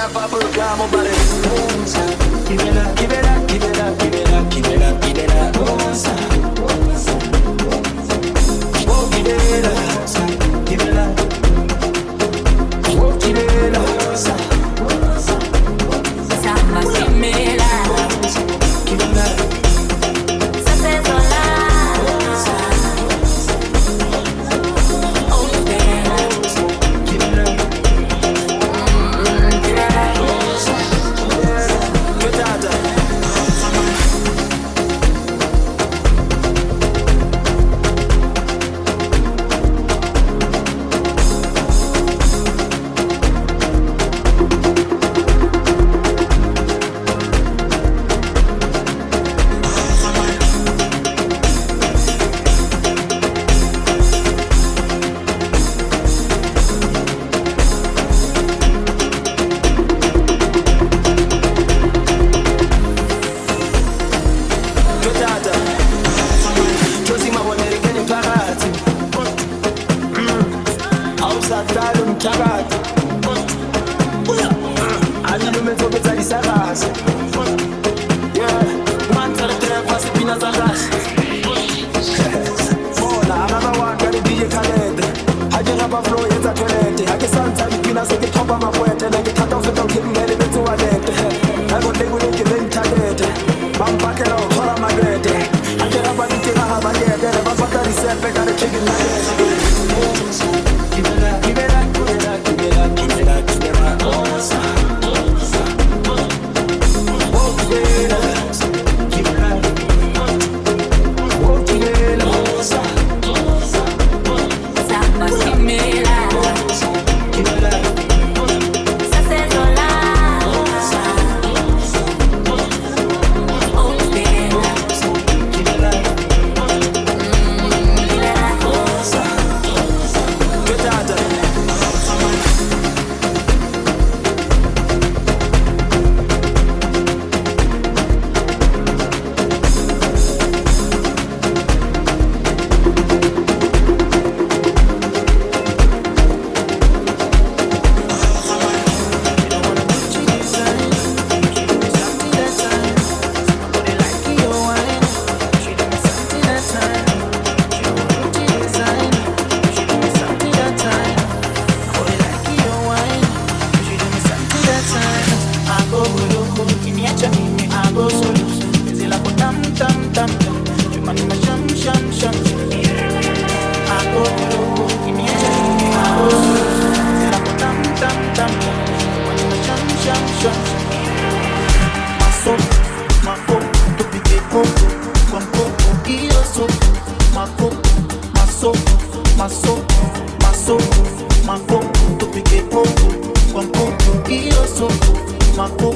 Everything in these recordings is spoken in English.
le tita fa Thank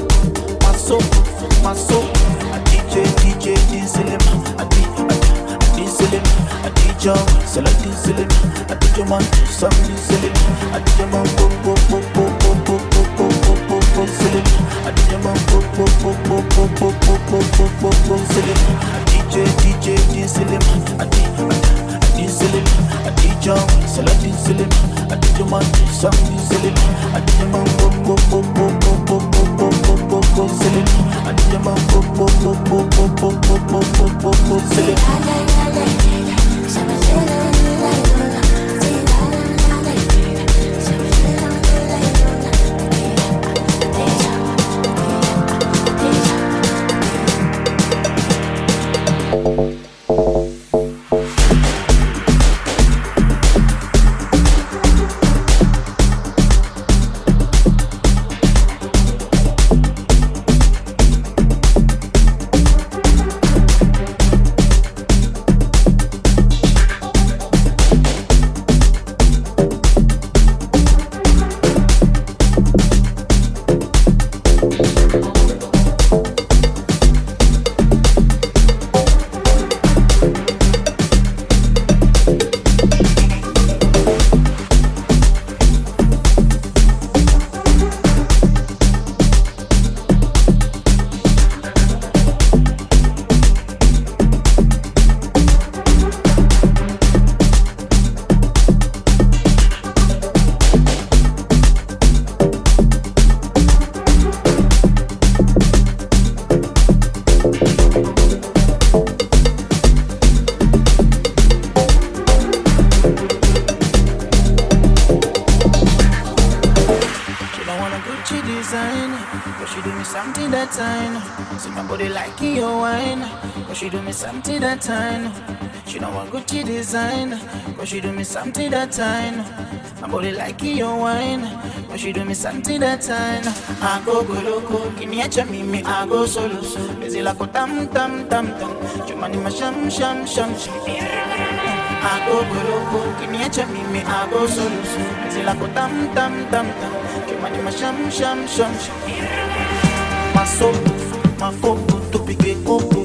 But she do me something that time. She don't want Gucci design. But she do me something that time. My body like your wine. But she do me something that time. I go go loco. Kiniacha mimi I go solo. Bezi lako tam tam tam tam. Chumani ma sham sham sham sham. I go go loco. Kiniacha mimi I go solo. Bezi lako tam tam tam tam. Chumani ma sham sham sham sham. Masopo, mafopo, tupige kopo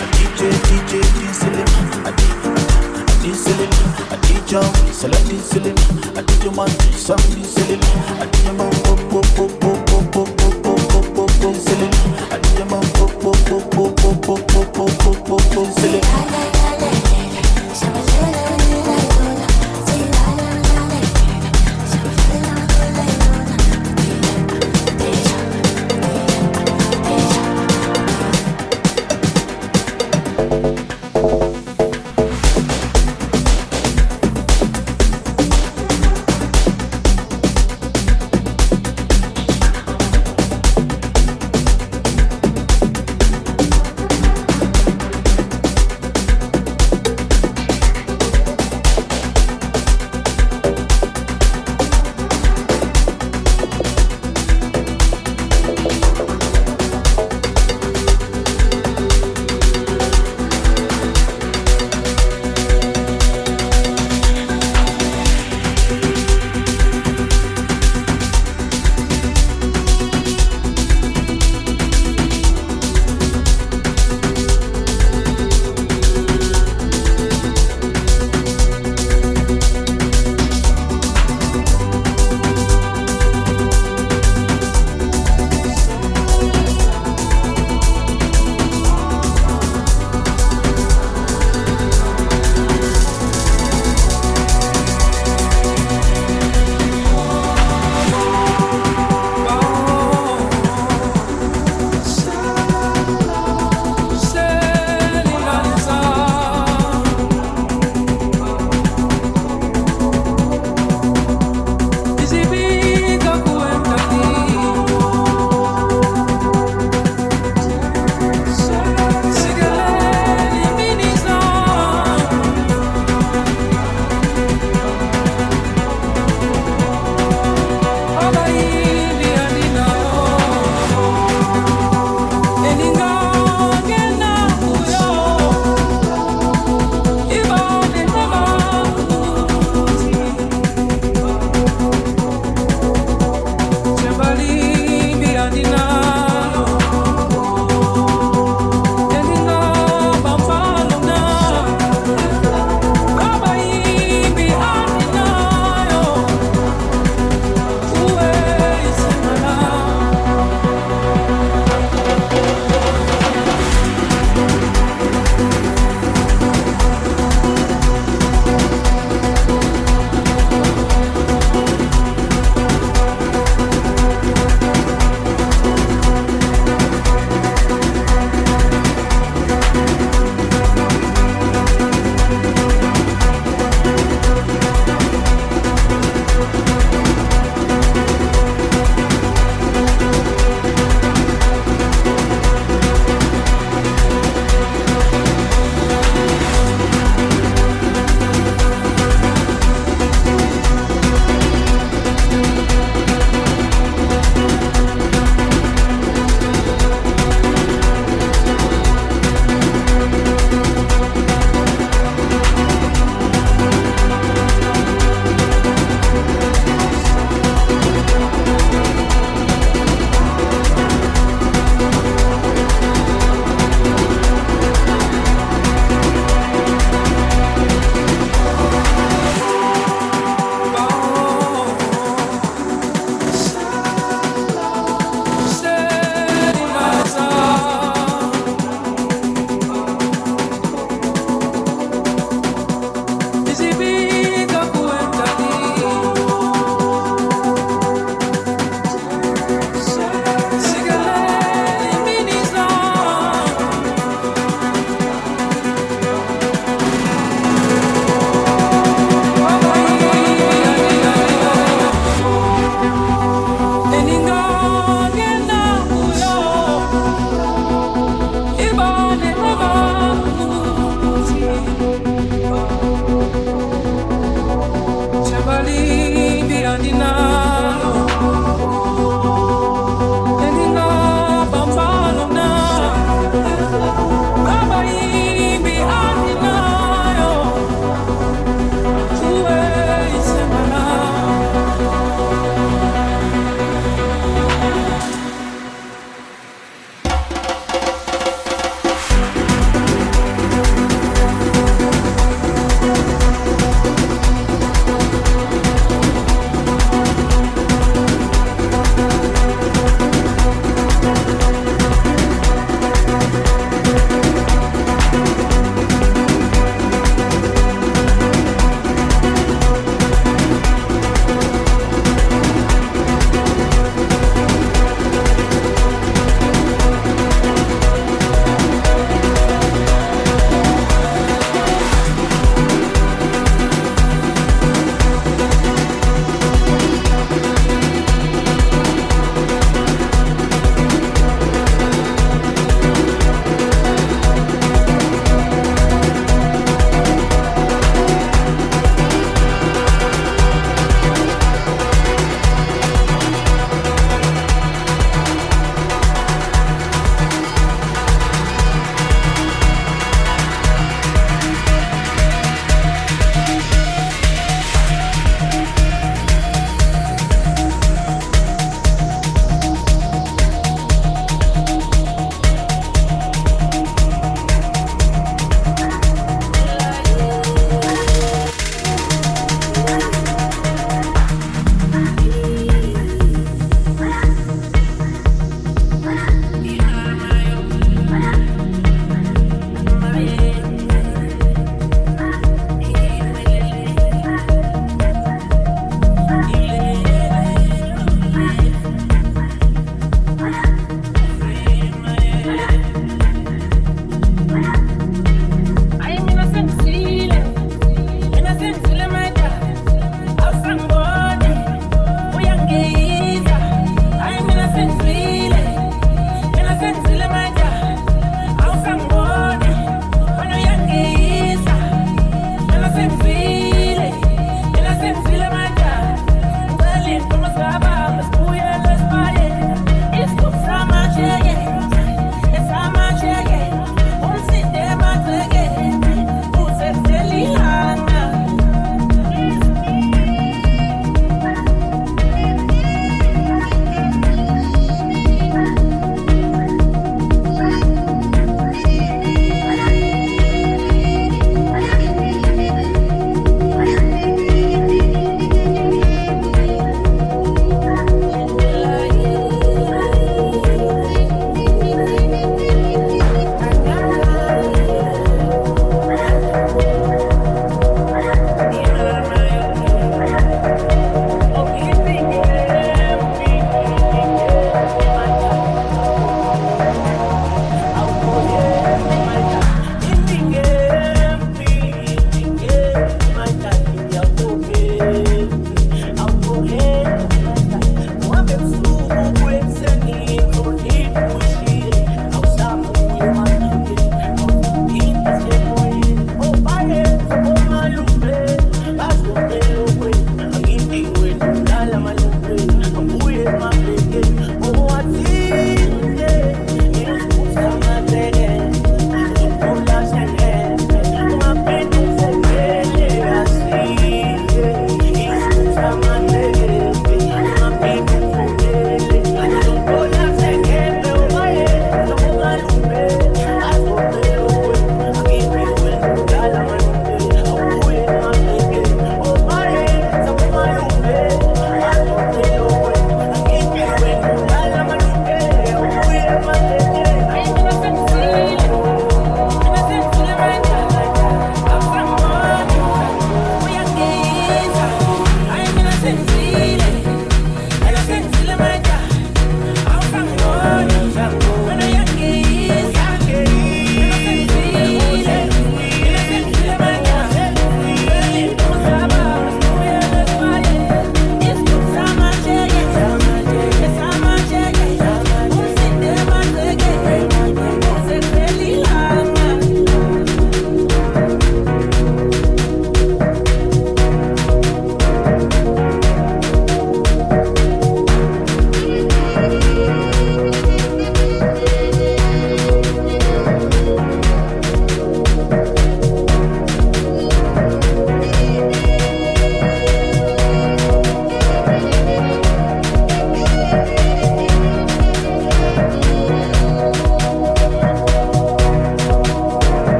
DJ, DJ, Diselim, a Diselim, a DJ, Saladin Selim, a DJ, man, some Diselim, a DJ, man, pop, pop, pop.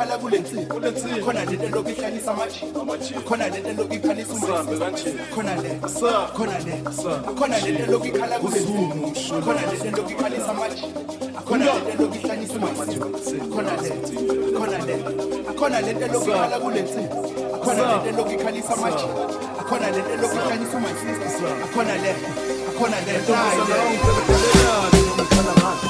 Ikhala kule nsipho akhona lento elokhu ihlanyisa amatshe. Akhona lento elokhu ikhalisa sister khona le khona le akhona lento elokhu ikhala kule nsipho akhona lento elokhu ikhalisa amatshe. Akhona lento elokhu ihlanyisa my sister khona le khona le akhona lento elokhu ikhala kule nsipho akhona lento elokhu ikhalisa amatshe. Akhona lento elokhu ihlanyisa my sister akhona le akhona le nayi le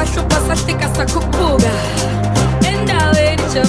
baixo possa ficar só com pulga. And I'll eat you.